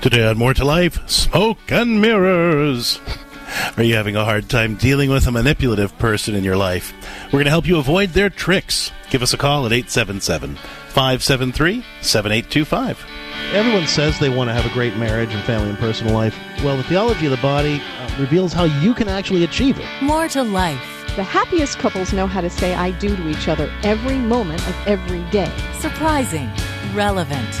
Today on More to Life, smoke and mirrors. Are you having a hard time dealing with a manipulative person in your life? We're going to help you avoid their tricks. Give us a call at 877 573 7825. Everyone says they want to have a great marriage and family and personal life. Well, the theology of the body uh, reveals how you can actually achieve it. More to life. The happiest couples know how to say I do to each other every moment of every day. Surprising, relevant,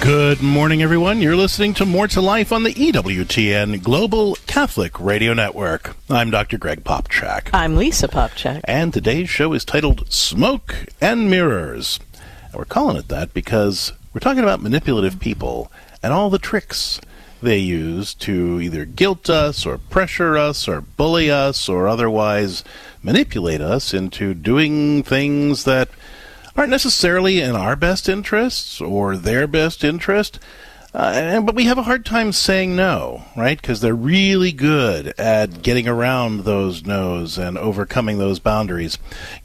Good morning, everyone. You're listening to More to Life on the EWTN Global Catholic Radio Network. I'm Dr. Greg Popcak. I'm Lisa Popcak. And today's show is titled Smoke and Mirrors. And we're calling it that because we're talking about manipulative people and all the tricks they use to either guilt us or pressure us or bully us or otherwise manipulate us into doing things that aren't necessarily in our best interests or their best interest. Uh, but we have a hard time saying no, right? Because they're really good at getting around those no's and overcoming those boundaries.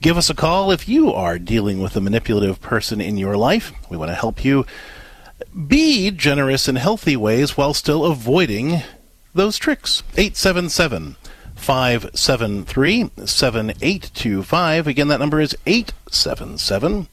Give us a call if you are dealing with a manipulative person in your life. We want to help you be generous in healthy ways while still avoiding those tricks. 877 573 7825. Again, that number is 877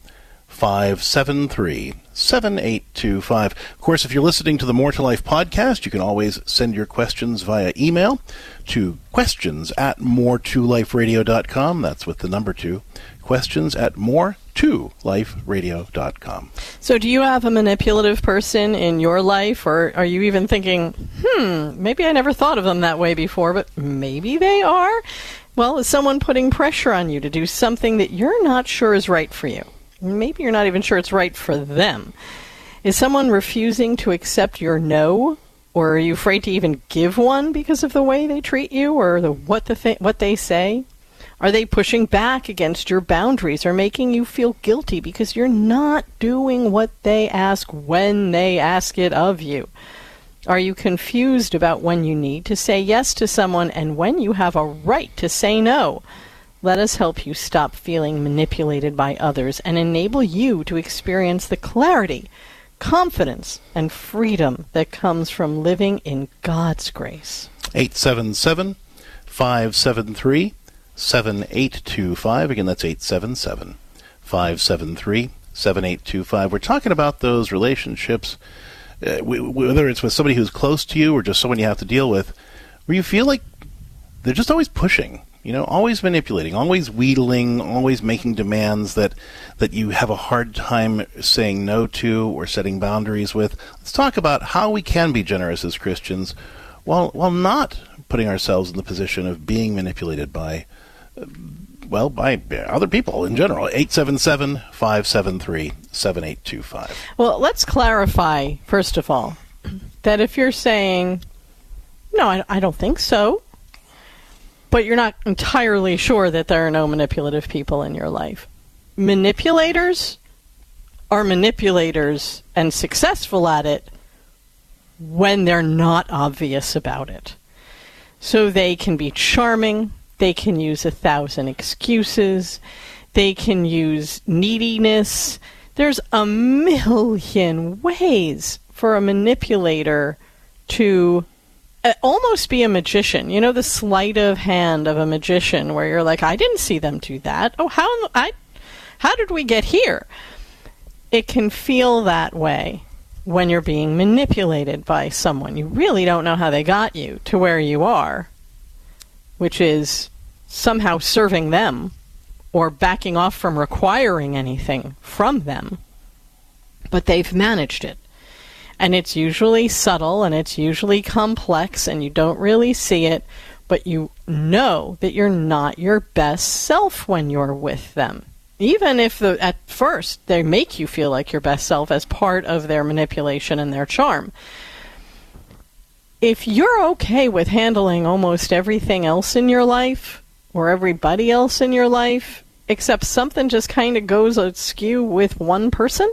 573 7825. Of course, if you're listening to the More to Life podcast, you can always send your questions via email to questions at more2liferadio.com. That's with the number two. Questions at more to liferadio.com. So, do you have a manipulative person in your life, or are you even thinking, hmm, maybe I never thought of them that way before, but maybe they are? Well, is someone putting pressure on you to do something that you're not sure is right for you? Maybe you're not even sure it's right for them. Is someone refusing to accept your no? Or are you afraid to even give one because of the way they treat you or the what the th- what they say? Are they pushing back against your boundaries or making you feel guilty because you're not doing what they ask when they ask it of you? Are you confused about when you need to say yes to someone and when you have a right to say no? Let us help you stop feeling manipulated by others and enable you to experience the clarity, confidence, and freedom that comes from living in God's grace. 877 573 7825. Again, that's 877 573 7825. We're talking about those relationships, uh, whether it's with somebody who's close to you or just someone you have to deal with, where you feel like they're just always pushing. You know, always manipulating, always wheedling, always making demands that that you have a hard time saying no to or setting boundaries with. Let's talk about how we can be generous as Christians while while not putting ourselves in the position of being manipulated by well, by other people in general. 877 573 7825. Well, let's clarify, first of all, that if you're saying, no, I, I don't think so, but you're not entirely sure that there are no manipulative people in your life. Manipulators are manipulators and successful at it when they're not obvious about it. So they can be charming, they can use a thousand excuses. They can use neediness. There's a million ways for a manipulator to uh, almost be a magician. You know, the sleight of hand of a magician, where you're like, I didn't see them do that. Oh, how I, how did we get here? It can feel that way when you're being manipulated by someone. You really don't know how they got you to where you are which is somehow serving them or backing off from requiring anything from them. But they've managed it. And it's usually subtle and it's usually complex and you don't really see it, but you know that you're not your best self when you're with them. Even if the, at first they make you feel like your best self as part of their manipulation and their charm. if you're okay with handling almost everything else in your life or everybody else in your life, except something just kind of goes askew with one person,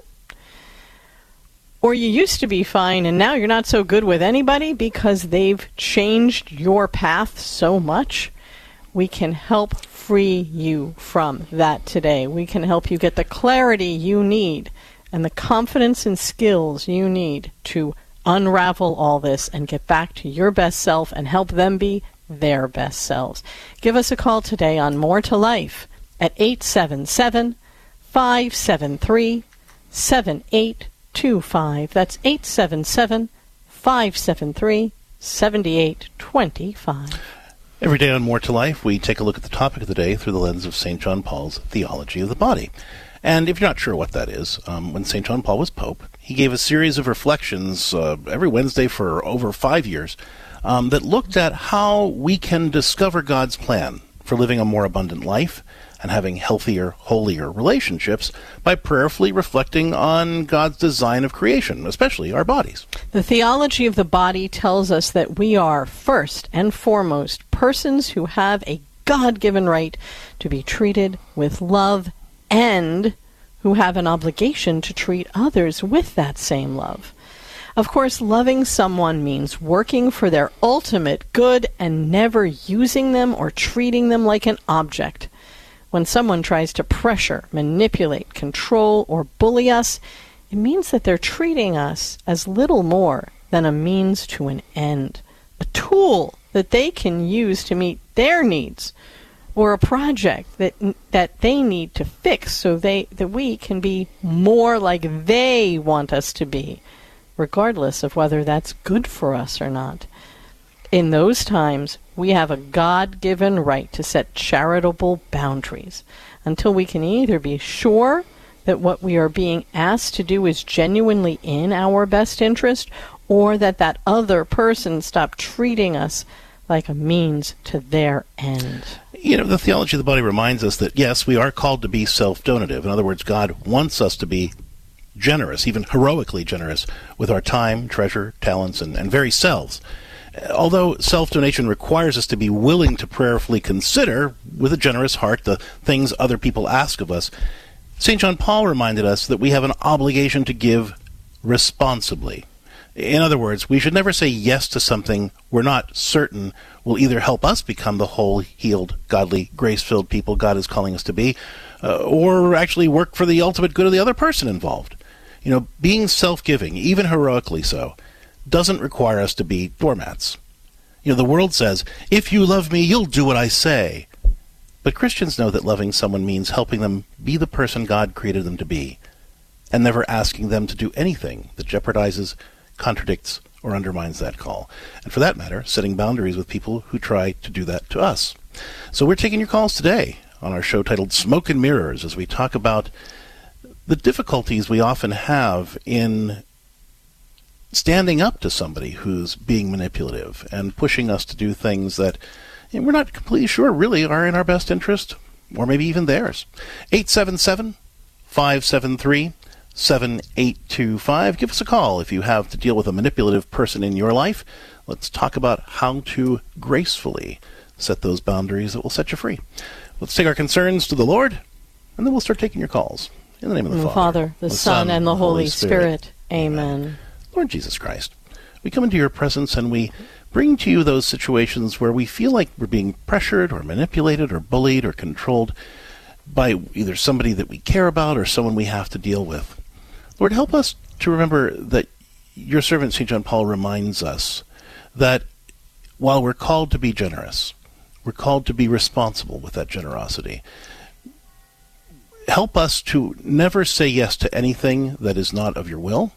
or you used to be fine and now you're not so good with anybody because they've changed your path so much, we can help free you from that today. We can help you get the clarity you need and the confidence and skills you need to unravel all this and get back to your best self and help them be their best selves. Give us a call today on More to Life at 877 573 7825. That's 877 573 7825. Every day on More to Life, we take a look at the topic of the day through the lens of St. John Paul's theology of the body. And if you're not sure what that is, um, when St. John Paul was Pope, he gave a series of reflections uh, every Wednesday for over five years um, that looked at how we can discover God's plan for living a more abundant life and having healthier, holier relationships by prayerfully reflecting on God's design of creation, especially our bodies. The theology of the body tells us that we are, first and foremost, persons who have a God given right to be treated with love and who have an obligation to treat others with that same love. Of course, loving someone means working for their ultimate good and never using them or treating them like an object. When someone tries to pressure, manipulate, control, or bully us, it means that they're treating us as little more than a means to an end, a tool that they can use to meet their needs or a project that that they need to fix so they that we can be more like they want us to be regardless of whether that's good for us or not in those times we have a god-given right to set charitable boundaries until we can either be sure that what we are being asked to do is genuinely in our best interest or that that other person stop treating us like a means to their end you know, the theology of the body reminds us that yes, we are called to be self-donative. In other words, God wants us to be generous, even heroically generous, with our time, treasure, talents, and, and very selves. Although self-donation requires us to be willing to prayerfully consider, with a generous heart, the things other people ask of us, St. John Paul reminded us that we have an obligation to give responsibly. In other words, we should never say yes to something we're not certain will either help us become the whole, healed, godly, grace filled people God is calling us to be, uh, or actually work for the ultimate good of the other person involved. You know, being self giving, even heroically so, doesn't require us to be doormats. You know, the world says, if you love me, you'll do what I say. But Christians know that loving someone means helping them be the person God created them to be, and never asking them to do anything that jeopardizes, contradicts, or undermines that call. And for that matter, setting boundaries with people who try to do that to us. So we're taking your calls today on our show titled Smoke and Mirrors as we talk about the difficulties we often have in standing up to somebody who's being manipulative and pushing us to do things that we're not completely sure really are in our best interest or maybe even theirs. 877 573 7825. Give us a call if you have to deal with a manipulative person in your life. Let's talk about how to gracefully set those boundaries that will set you free. Let's take our concerns to the Lord, and then we'll start taking your calls. In the name of the, the Father, Father, the, the Son, and the Holy Spirit. Spirit. Amen. Amen. Lord Jesus Christ, we come into your presence and we bring to you those situations where we feel like we're being pressured or manipulated or bullied or controlled by either somebody that we care about or someone we have to deal with. Lord, help us to remember that your servant St. John Paul reminds us that while we're called to be generous, we're called to be responsible with that generosity. Help us to never say yes to anything that is not of your will,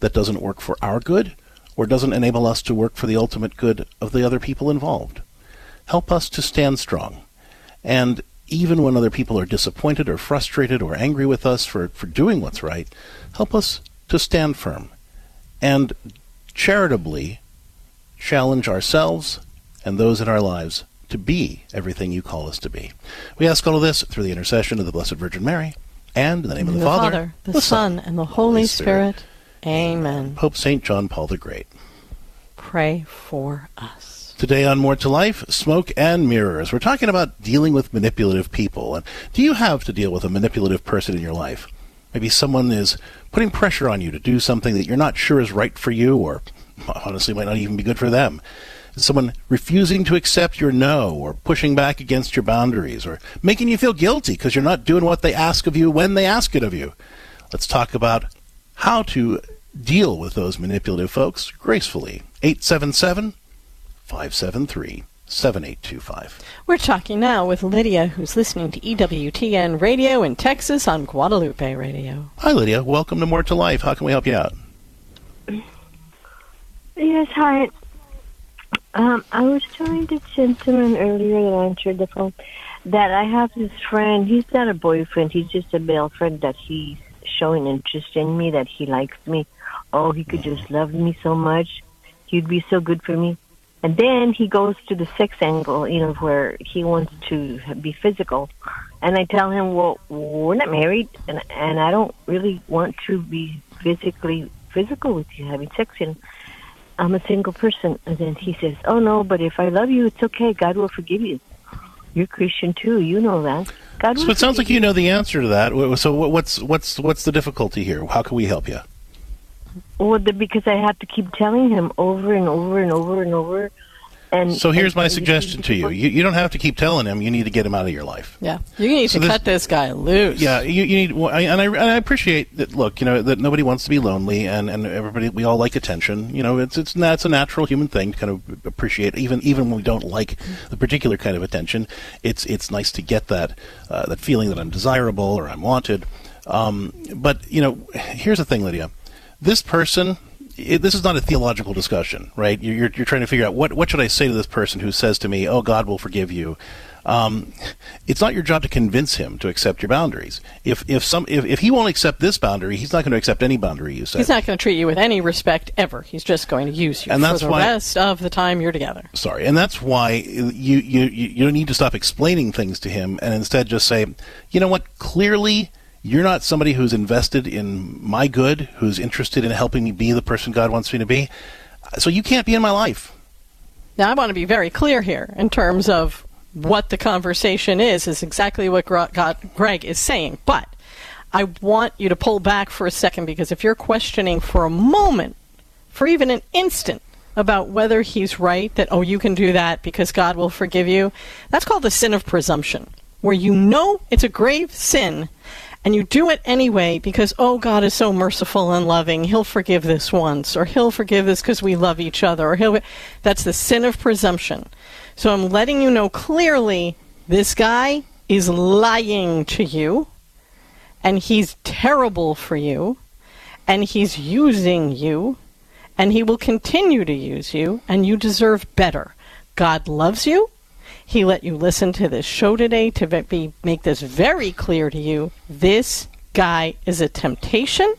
that doesn't work for our good, or doesn't enable us to work for the ultimate good of the other people involved. Help us to stand strong and even when other people are disappointed or frustrated or angry with us for, for doing what's right, help us to stand firm and charitably challenge ourselves and those in our lives to be everything you call us to be. We ask all of this through the intercession of the Blessed Virgin Mary and in the name of the, the Father, Father, the, Son, and the Holy Spirit. Spirit. Amen. Pope St. John Paul the Great. pray for us. Today on More to Life, smoke and mirrors. We're talking about dealing with manipulative people. And do you have to deal with a manipulative person in your life? Maybe someone is putting pressure on you to do something that you're not sure is right for you or honestly might not even be good for them. Someone refusing to accept your no or pushing back against your boundaries or making you feel guilty because you're not doing what they ask of you when they ask it of you. Let's talk about how to deal with those manipulative folks gracefully. 877 573 7825. We're talking now with Lydia, who's listening to EWTN Radio in Texas on Guadalupe Radio. Hi, Lydia. Welcome to More to Life. How can we help you out? Yes, hi. Um, I was telling the gentleman earlier that I answered the phone that I have this friend. He's not a boyfriend. He's just a male friend that he's showing interest in me, that he likes me. Oh, he could just love me so much. He'd be so good for me. And then he goes to the sex angle, you know, where he wants to be physical. And I tell him, well, we're not married, and and I don't really want to be physically physical with you, having sex. And I'm a single person. And then he says, oh no, but if I love you, it's okay. God will forgive you. You're Christian too. You know that. God So it sounds like you know the answer to that. So what's what's what's the difficulty here? How can we help you? Well, the, because I have to keep telling him over and over and over and over. And So here's and- my and suggestion to you. you. You don't have to keep telling him. You need to get him out of your life. Yeah, you need So to this- cut this guy loose. Yeah, you, you need, well, I- and I, and I appreciate that. Look, you know that nobody wants to be lonely, and, and everybody we all like attention. You know, it's it's that's a natural human thing to kind of appreciate, even even when we don't like the particular kind of attention. It's it's nice to get that uh, that feeling that I'm desirable or I'm wanted. Um, but you know, here's the thing, Lydia. This person. It, this is not a theological discussion, right? You're, you're, trying to figure out what, what should I say to this person who says to me, "Oh, God will forgive you." um, it's not your job to convince him to accept your boundaries. If if some if, if he won't accept this boundary, he's not going to accept any boundary you set. He's not going to treat you with any respect ever. He's just going to use you And for that's the why- rest of the time you're together. Sorry, and that's why you, you you you don't need to stop explaining things to him, and instead just say, you know what? Clearly, you're not somebody who's invested in my good, who's interested in helping me be the person God wants me to be. So you can't be in my life. Now, I want to be very clear here in terms of what the conversation is, is exactly what Greg is saying. But I want you to pull back for a second because if you're questioning for a moment, for even an instant, about whether he's right, that, oh, you can do that because God will forgive you, that's called the sin of presumption, where you know it's a grave sin and you do it anyway because oh god is so merciful and loving. He'll forgive this once or he'll forgive this because we love each other or he'll that's the sin of presumption. So i'm letting you know clearly this guy is lying to you and he's terrible for you and he's using you and he will continue to use you and you deserve better. God loves you he let you listen to this show today to be, make this very clear to you. This guy is a temptation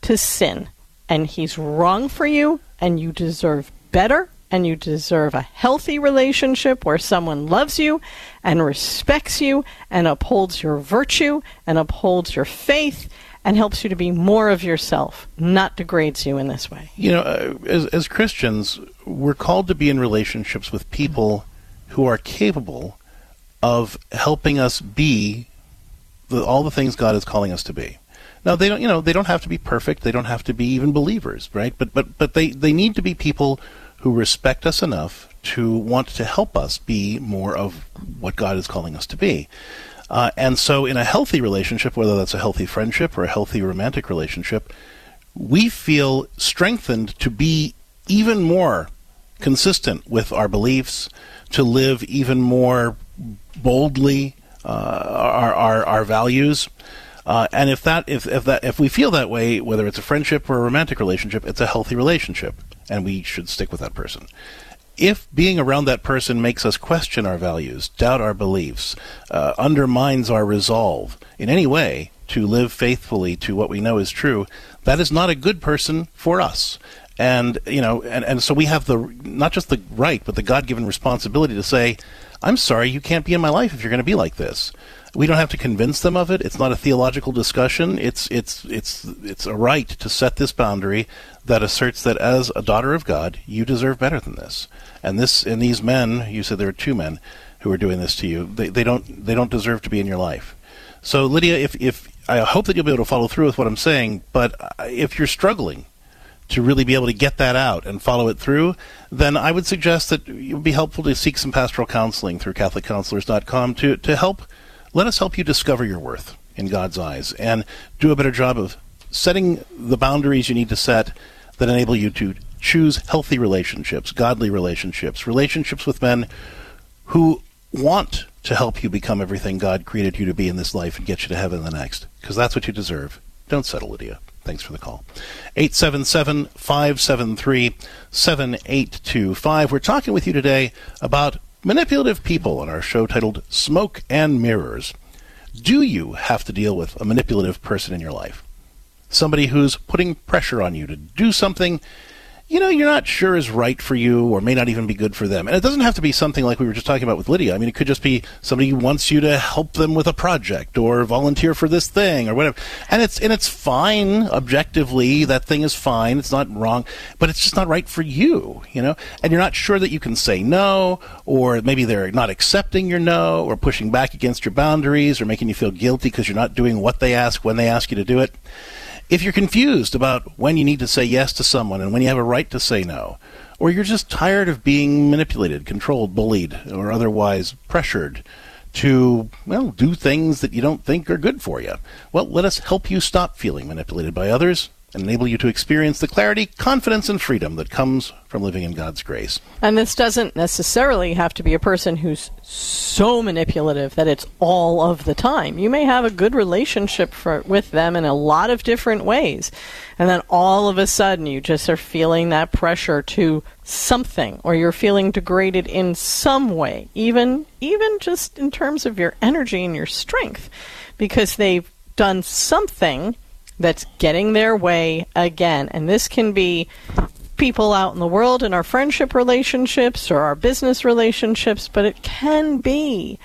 to sin, and he's wrong for you, and you deserve better, and you deserve a healthy relationship where someone loves you and respects you and upholds your virtue and upholds your faith and helps you to be more of yourself, not degrades you in this way. You know, uh, as as Christians, we're called to be in relationships with people who are capable of helping us be the, all the things God is calling us to be. Now they don't, you know, they don't have to be perfect. They don't have to be even believers, right? But but but they they need to be people who respect us enough to want to help us be more of what God is calling us to be. Uh, and so, in a healthy relationship, whether that's a healthy friendship or a healthy romantic relationship, we feel strengthened to be even more consistent with our beliefs, to live even more boldly uh, our, our our values. Uh, and if that if, if that if we feel that way, whether it's a friendship or a romantic relationship, it's a healthy relationship, and we should stick with that person. If being around that person makes us question our values, doubt our beliefs, uh, undermines our resolve in any way to live faithfully to what we know is true, that is not a good person for us. And you know, and, and so we have the not just the right, but the God-given responsibility to say, "I'm sorry, you can't be in my life if you're going to be like this." We don't have to convince them of it. It's not a theological discussion. It's it's it's it's a right to set this boundary that asserts that as a daughter of God, you deserve better than this. And this and these men, you said there are two men who are doing this to you. They they don't they don't deserve to be in your life. So Lydia, if if I hope that you'll be able to follow through with what I'm saying, but uh, if you're struggling to really be able to get that out and follow it through, then I would suggest that it would be helpful to seek some pastoral counseling through CatholicCounselors.com to to help let us help you discover your worth in God's eyes and do a better job of setting the boundaries you need to set that enable you to choose healthy relationships, godly relationships, relationships with men who want to help you become everything God created you to be in this life and get you to heaven the next, because that's what you deserve. Don't settle, Lydia. Thanks for the call. 877 573 7825. We're talking with you today about manipulative people on our show titled Smoke and Mirrors. Do you have to deal with a manipulative person in your life? Somebody who's putting pressure on you to do something you know, you're not sure is right for you or may not even be good for them. And it doesn't have to be something like we were just talking about with Lydia. I mean, it could just be somebody wants you to help them with a project or volunteer for this thing or whatever. And it's, and it's fine objectively. That thing is fine. It's not wrong, but it's just not right for you, you know? And you're not sure that you can say no or maybe they're not accepting your no or pushing back against your boundaries or making you feel guilty because you're not doing what they ask when they ask you to do it. If you're confused about when you need to say yes to someone and when you have a right to say no, or you're just tired of being manipulated, controlled, bullied, or otherwise pressured to, well, do things that you don't think are good for you, well, let us help you stop feeling manipulated by others and enable you to experience the clarity, confidence, and freedom that comes from living in God's grace. And this doesn't necessarily have to be a person who's so manipulative that it's all of the time. You may have a good relationship for, with them in a lot of different ways. And then all of a sudden you just are feeling that pressure to something or you're feeling degraded in some way, even even just in terms of your energy and your strength because they've done something that's getting their way again. And this can be people out in the world in our friendship relationships or our business relationships, but it can be,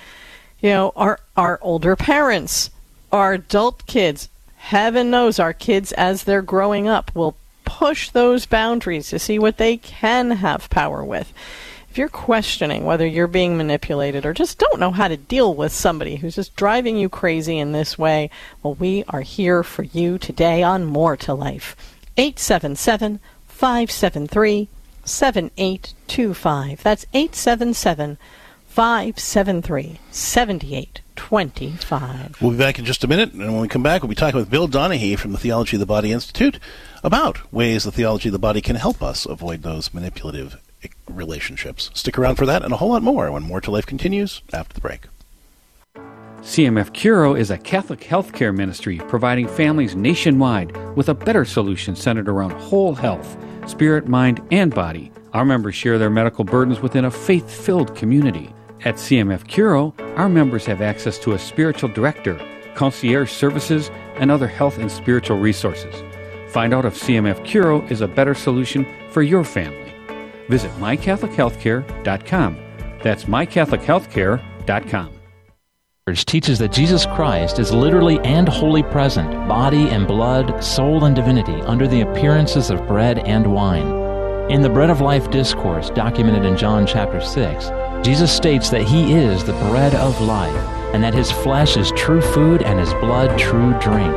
you know, our, our older parents, our adult kids. Heaven knows our kids, as they're growing up, will push those boundaries to see what they can have power with if you're questioning whether you're being manipulated or just don't know how to deal with somebody who's just driving you crazy in this way, well, we are here for you today on More to Life. 877 573 7825. That's 877 573 7825. We'll be back in just a minute, and when we come back, we'll be talking with Bill Donaghy from the Theology of the Body Institute about ways the theology of the body can help us avoid those manipulative relationships. Stick around for that and a whole lot more when More to Life continues after the break. CMF Curo is a Catholic healthcare ministry providing families nationwide with a better solution centered around whole health, spirit, mind, and body. Our members share their medical burdens within a faith filled community. At CMF Curo, our members have access to a spiritual director, concierge services, and other health and spiritual resources. Find out if CMF Curo is a better solution for your family. Visit mycatholichealthcare.com. That's mycatholichealthcare.com teaches that Jesus Christ is literally and wholly present, body and blood, soul and divinity, under the appearances of bread and wine. In the Bread of Life discourse, documented in John chapter 6, Jesus states that he is the bread of life, and that his flesh is true food and his blood true drink.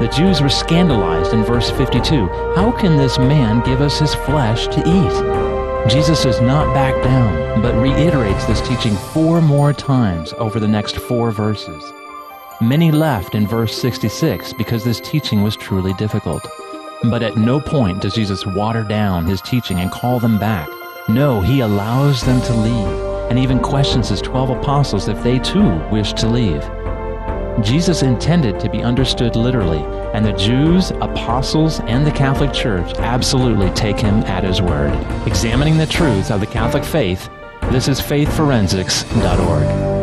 The Jews were scandalized in verse 52. How can this man give us his flesh to eat? Jesus does not back down, but reiterates this teaching four more times over the next four verses. Many left in verse 66 because this teaching was truly difficult. But at no point does Jesus water down his teaching and call them back. No, he allows them to leave and even questions his 12 apostles if they too wish to leave. Jesus intended to be understood literally, and the Jews, apostles, and the Catholic Church absolutely take him at his word. Examining the truth of the Catholic faith, this is faithforensics.org.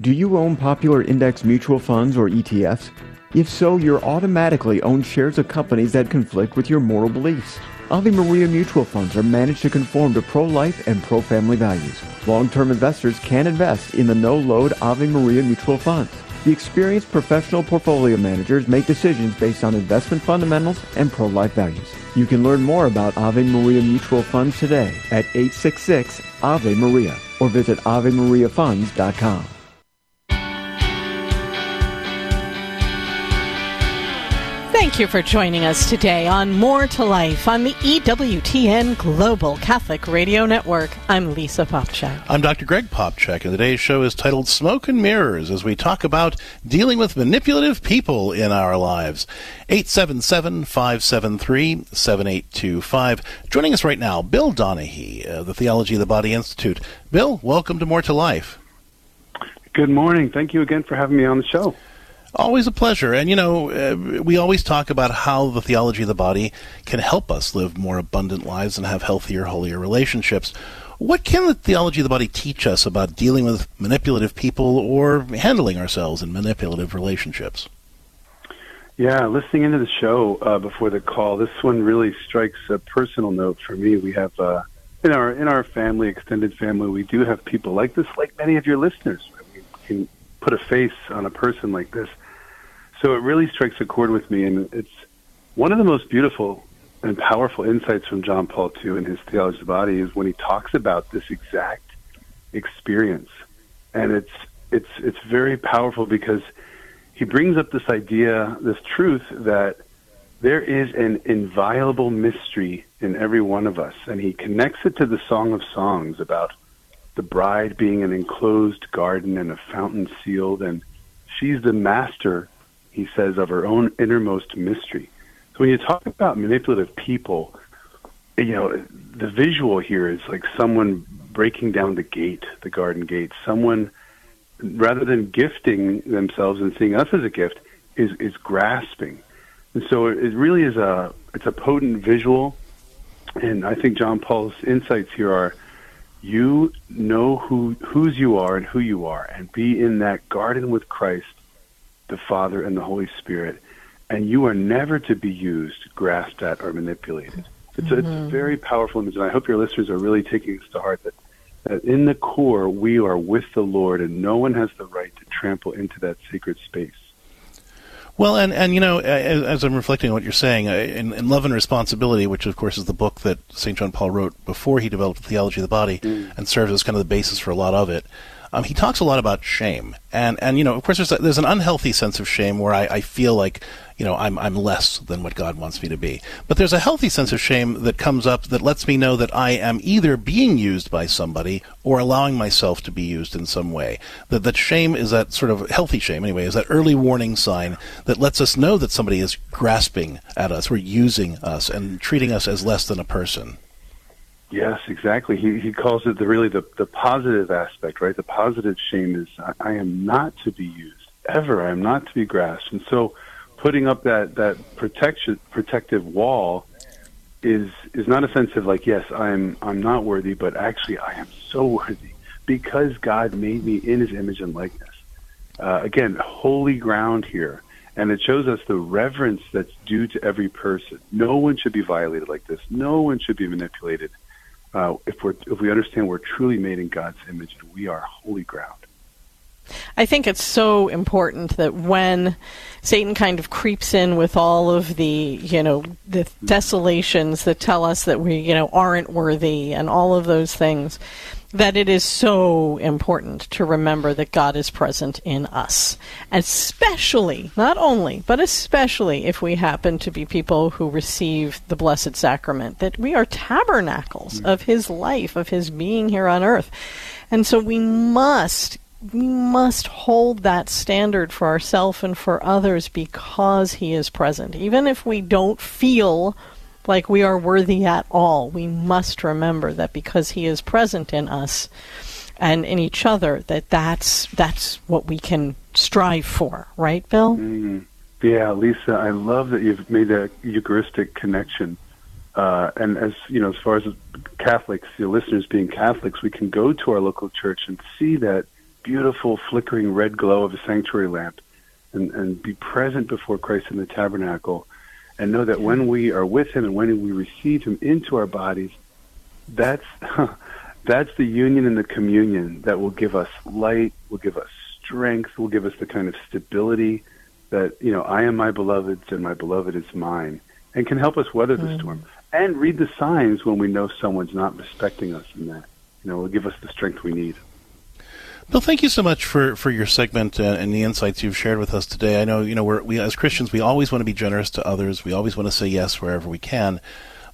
Do you own popular index mutual funds or ETFs? If so, you're automatically own shares of companies that conflict with your moral beliefs. Ave Maria mutual funds are managed to conform to pro-life and pro-family values. Long-term investors can invest in the no-load Ave Maria mutual funds. The experienced professional portfolio managers make decisions based on investment fundamentals and pro-life values. You can learn more about Ave Maria mutual funds today at 866 Ave Maria or visit AveMariaFunds.com. Thank you for joining us today on More to Life on the EWTN Global Catholic Radio Network. I'm Lisa Popcak. I'm Dr. Greg Popcak, and today's show is titled Smoke and Mirrors as we talk about dealing with manipulative people in our lives. 877 573 7825. Joining us right now, Bill Donaghy, uh, the Theology of the Body Institute. Bill, welcome to More to Life. Good morning. Thank you again for having me on the show. Always a pleasure. And, you know, uh, we always talk about how the theology of the body can help us live more abundant lives and have healthier, holier relationships. What can the theology of the body teach us about dealing with manipulative people or handling ourselves in manipulative relationships? Yeah, listening into the show uh, before the call, this one really strikes a personal note for me. We have uh, in our in our family, extended family, we do have people like this, like many of your listeners. We can put a face on a person like this. So it really strikes a chord with me, and it's one of the most beautiful and powerful insights from John Paul II in his Theology of the Body is when he talks about this exact experience, and it's it's it's very powerful because he brings up this idea, this truth that there is an inviolable mystery in every one of us, and he connects it to the Song of Songs about the bride being an enclosed garden and a fountain sealed, and she's the master, he says, of her own innermost mystery. So when you talk about manipulative people, you know, the visual here is like someone breaking down the gate, the garden gate, someone rather than gifting themselves and seeing us as a gift, is is grasping. And so it really is a it's a potent visual and I think John Paul's insights here are you know who whose you are and who you are and be in that garden with Christ the Father and the Holy Spirit. And you are never to be used grasped at or manipulated. It's, mm-hmm. a, it's a very powerful image and I hope your listeners are really taking this to heart that that in the core we are with the Lord and no one has the right to trample into that sacred space well, and, and you know, as, as I'm reflecting on what you're saying, in, in, Love and Responsibility, which of course is the book that St. John Paul wrote before he developed the theology of the body mm. and serves as kind of the basis for a lot of it, um, he talks a lot about shame, and and you know, of course, there's a, there's an unhealthy sense of shame where I, I feel like you know I'm I'm less than what God wants me to be, but there's a healthy sense of shame that comes up that lets me know that I am either being used by somebody or allowing myself to be used in some way. That that shame is that sort of healthy shame anyway, is that early warning sign that lets us know that somebody is grasping at us, or using us, and treating us as less than a person. Yes, exactly. He he calls it the really the the positive aspect, right? The positive shame is I, I am not to be used ever. I am not to be grasped, and so putting up that that protection protective wall is is not a sense of like yes I'm I'm not worthy, but actually I am so worthy because God made me in His image and likeness. Uh, again, holy ground here, and it shows us the reverence that's due to every person. No one should be violated like this. No one should be manipulated uh, if we if we understand we're truly made in God's image we are holy ground. I think it's so important that when Satan kind of creeps in with all of the, you know, the desolations that tell us that we, you know, aren't worthy and all of those things, that it is so important to remember that God is present in us. Especially, not only, but especially if we happen to be people who receive the Blessed Sacrament, that we are tabernacles mm. of His life, of His being here on earth. And so we must we must hold that standard for ourselves and for others because he is present. Even if we don't feel like we are worthy at all. We must remember that because He is present in us and in each other, that that's that's what we can strive for, right, Bill? Mm-hmm. Yeah, Lisa, I love that you've made that Eucharistic connection. Uh, and as you know, as far as Catholics, your listeners being Catholics, we can go to our local church and see that beautiful flickering red glow of a sanctuary lamp and, and be present before Christ in the tabernacle and know that when we are with him and when we receive him into our bodies, that's that's the union and the communion that will give us light, will give us strength, will give us the kind of stability that, you know, I am my beloved's and my beloved is mine, and can help us weather the mm. storm. And read the signs when we know someone's not respecting us in that. You know, will give us the strength we need. Bill, thank you so much for, for your segment uh, and the insights you've shared with us today. I know, you know, we're, we as Christians, we always want to be generous to others. We always want to say yes wherever we can.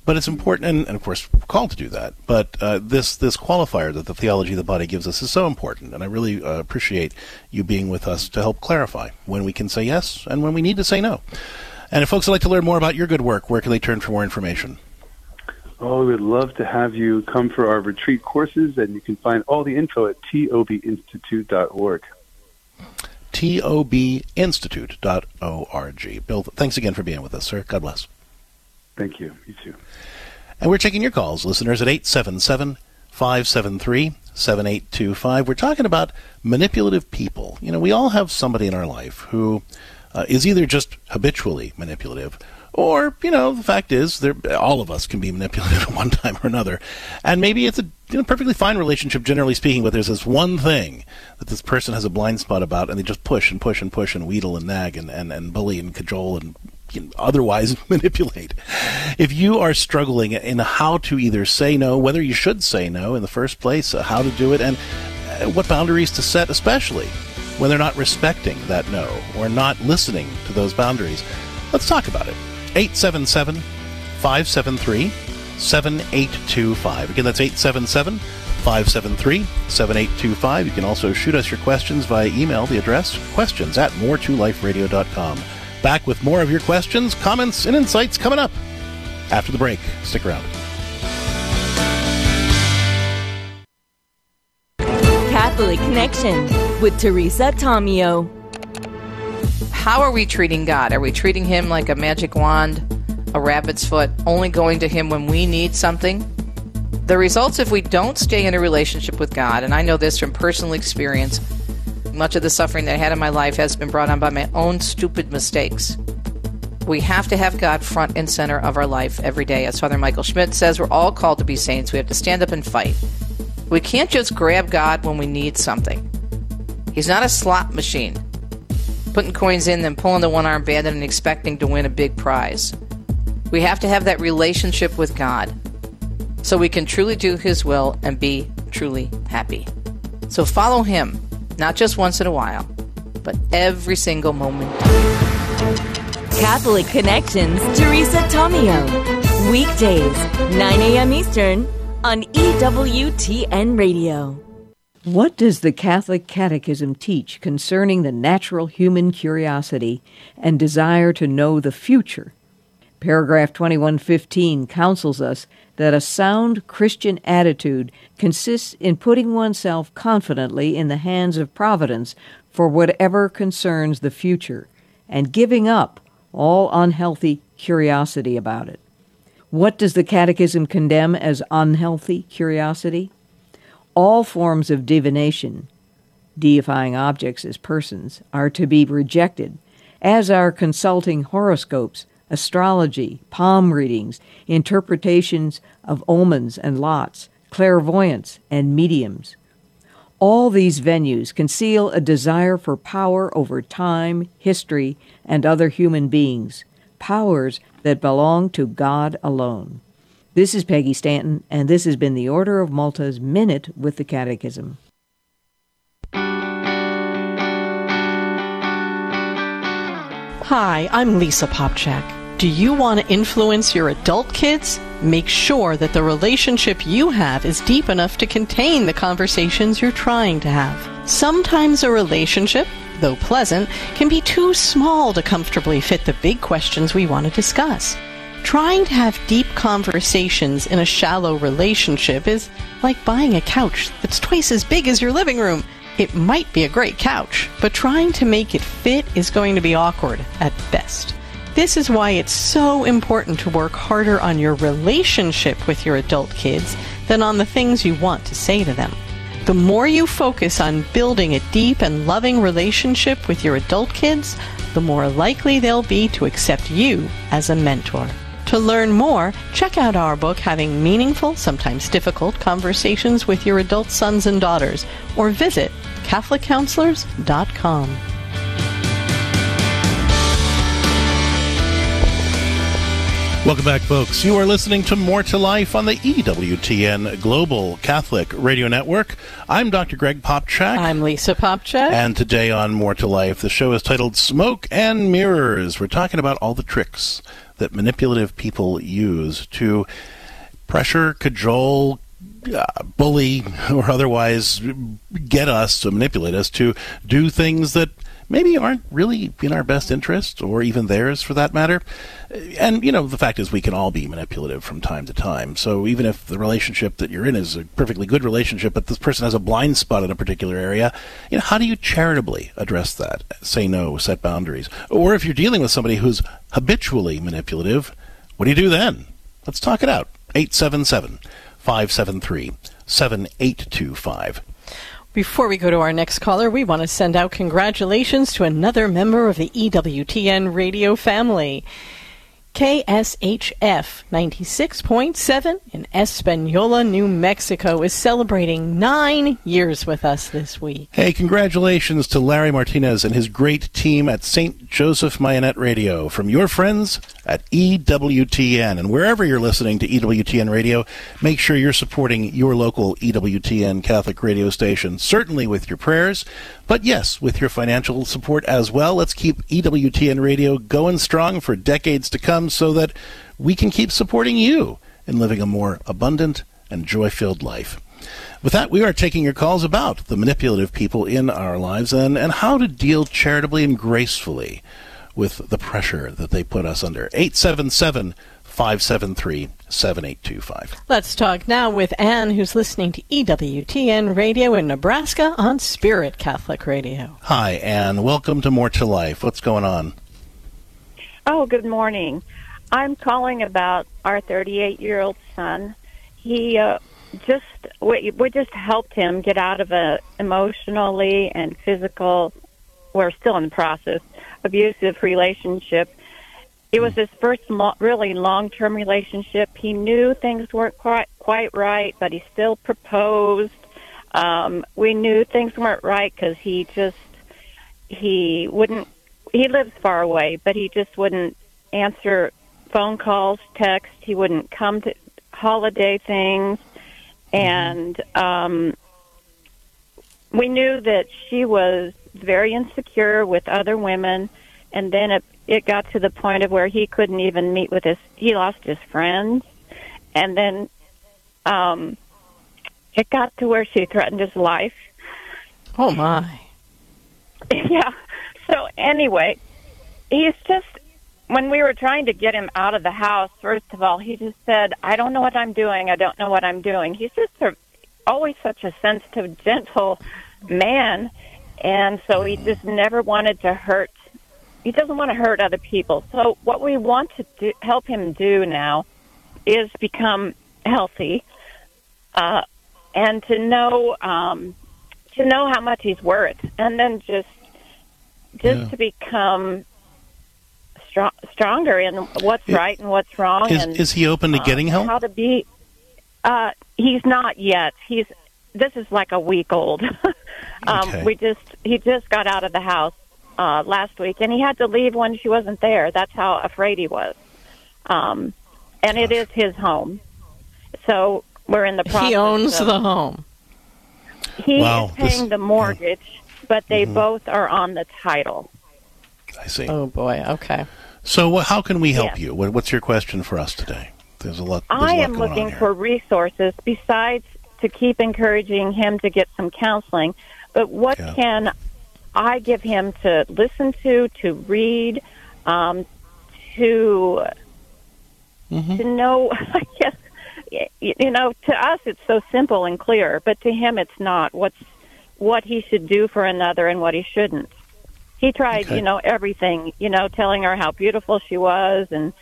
But it's important, and, and of course, we're called to do that. But uh, this this qualifier that the theology of the body gives us is so important, and I really uh, appreciate you being with us to help clarify when we can say yes and when we need to say no. And if folks would like to learn more about your good work, where can they turn for more information? Oh, we would love to have you come for our retreat courses, and you can find all the info at tobinstitute.org. tobinstitute.org. Bill, thanks again for being with us, sir. God bless. Thank you. You too. And we're taking your calls, listeners, at 877 573 7825. We're talking about manipulative people. You know, we all have somebody in our life who uh, is either just habitually manipulative or, you know, the fact is, all of us can be manipulated at one time or another. And maybe it's a you know, perfectly fine relationship, generally speaking, but there's this one thing that this person has a blind spot about, and they just push and push and push and wheedle and nag and, and, and bully and cajole and otherwise manipulate. If you are struggling in how to either say no, whether you should say no in the first place, uh, how to do it, and uh, what boundaries to set, especially when they're not respecting that no or not listening to those boundaries, let's talk about it. 877 573 7825. Again, that's 877 573 7825. You can also shoot us your questions via email. The address questions at more2liferadio.com. Back with more of your questions, comments, and insights coming up after the break. Stick around. Catholic Connection with Teresa Tomeo. How are we treating God? Are we treating Him like a magic wand, a rabbit's foot, only going to Him when we need something? The results if we don't stay in a relationship with God, and I know this from personal experience, much of the suffering that I had in my life has been brought on by my own stupid mistakes. We have to have God front and center of our life every day. As Father Michael Schmitz says, we're all called to be saints. We have to stand up and fight. We can't just grab God when we need something. He's not a slot machine, putting coins in, then pulling the one arm bandit and expecting to win a big prize. We have to have that relationship with God so we can truly do His will and be truly happy. So follow Him not just once in a while, but every single moment. Catholic Connections, Teresa Tomeo. Weekdays, 9 a.m. Eastern on EWTN Radio. What does the Catholic Catechism teach concerning the natural human curiosity and desire to know the future? Paragraph 2115 counsels us that a sound Christian attitude consists in putting oneself confidently in the hands of Providence for whatever concerns the future, and giving up all unhealthy curiosity about it. What does the Catechism condemn as unhealthy curiosity? All forms of divination, deifying objects as persons, are to be rejected, as are consulting horoscopes astrology, palm readings, interpretations of omens and lots, clairvoyance, and mediums. All these venues conceal a desire for power over time, history, and other human beings, powers that belong to God alone. This is Peggy Stanton, and this has been the Order of Malta's Minute with the Catechism. Hi, I'm Lisa Popcak. Do you want to influence your adult kids? Make sure that the relationship you have is deep enough to contain the conversations you're trying to have. Sometimes a relationship, though pleasant, can be too small to comfortably fit the big questions we want to discuss. Trying to have deep conversations in a shallow relationship is like buying a couch that's twice as big as your living room. It might be a great couch, but trying to make it fit is going to be awkward at best. This is why it's so important to work harder on your relationship with your adult kids than on the things you want to say to them. The more you focus on building a deep and loving relationship with your adult kids, the more likely they'll be to accept you as a mentor. To learn more, check out our book, Having Meaningful, Sometimes Difficult Conversations with Your Adult Sons and Daughters, or visit CatholicCounselors.com. Welcome back, folks. You are listening to More to Life on the EWTN Global Catholic Radio Network. I'm Dr. Greg Popcak. I'm Lisa Popcak. And today on More to Life, the show is titled Smoke and Mirrors. We're talking about all the tricks that manipulative people use to pressure, cajole, uh, bully, or otherwise get us to manipulate us to do things that maybe aren't really in our best interest or even theirs for that matter. And, you know, the fact is we can all be manipulative from time to time. So even if the relationship that you're in is a perfectly good relationship, but this person has a blind spot in a particular area, you know, how do you charitably address that? Say no, set boundaries. Or if you're dealing with somebody who's habitually manipulative, what do you do then? Let's talk it out. 877 573 7825. Before we go to our next caller, we want to send out congratulations to another member of the EWTN radio family. KSHF 96.7 in Espanola, New Mexico is celebrating nine years with us this week. Hey, congratulations to Larry Martinez and his great team at St. Joseph Mayanet Radio from your friends at EWTN. And wherever you're listening to EWTN Radio, make sure you're supporting your local EWTN Catholic radio station, certainly with your prayers, but yes, with your financial support as well. Let's keep EWTN Radio going strong for decades to come so that we can keep supporting you in living a more abundant and joy filled life. With that, we are taking your calls about the manipulative people in our lives and, and how to deal charitably and gracefully with the pressure that they put us under. 877 573 7825. Let's talk now with Anne, who's listening to EWTN Radio in Nebraska on Spirit Catholic Radio. Hi, Anne. Welcome to More to Life. What's going on? Oh, good morning. I'm calling about our 38 year old son. He uh, just we, we just helped him get out of a emotionally and physical. We're still in the process abusive relationship. It was his first lo- really long term relationship. He knew things weren't quite quite right, but he still proposed. Um, we knew things weren't right because he just he wouldn't. He lives far away, but he just wouldn't answer phone calls, text. He wouldn't come to holiday things, and um, we knew that she was very insecure with other women, and then it it got to the point of where he couldn't even meet with his. He lost his friends, and then um, it got to where she threatened his life. Oh my! yeah. So anyway, he's just when we were trying to get him out of the house, first of all, he just said, I don't know what I'm doing. I don't know what I'm doing. He's just a, always such a sensitive, gentle man. And so he just never wanted to hurt. He doesn't want to hurt other people. So what we want to do, help him do now is become healthy, uh, and to know, um, to know how much he's worth and then just, just Yeah. to become strong, stronger in what's Is- right and what's wrong. Is, and is he open to uh, getting help? How to be? Uh, he's not yet. He's. This is like a week old. um, Okay. We just he just got out of the house uh, last week, and he had to leave when she wasn't there. That's how afraid he was. Um, and it is his home, so we're in the process. He owns of- the home. He Wow, is paying this- Mm-hmm. the mortgage, but they both are on the title. I see. Oh boy. Okay. So, wha- how can we help Yes. you? What, what's your question for us today? There's a lot. There's a I lot am going on looking here. for resources besides to keep encouraging him to get some counseling. But what Yeah. can I give him to listen to, to read, um, to Mm-hmm. to know? I guess you know. To us, it's so simple and clear, but to him, it's not. What's what he should do for another and what he shouldn't. He tried, Okay. you know, everything. You know, telling her how beautiful she was and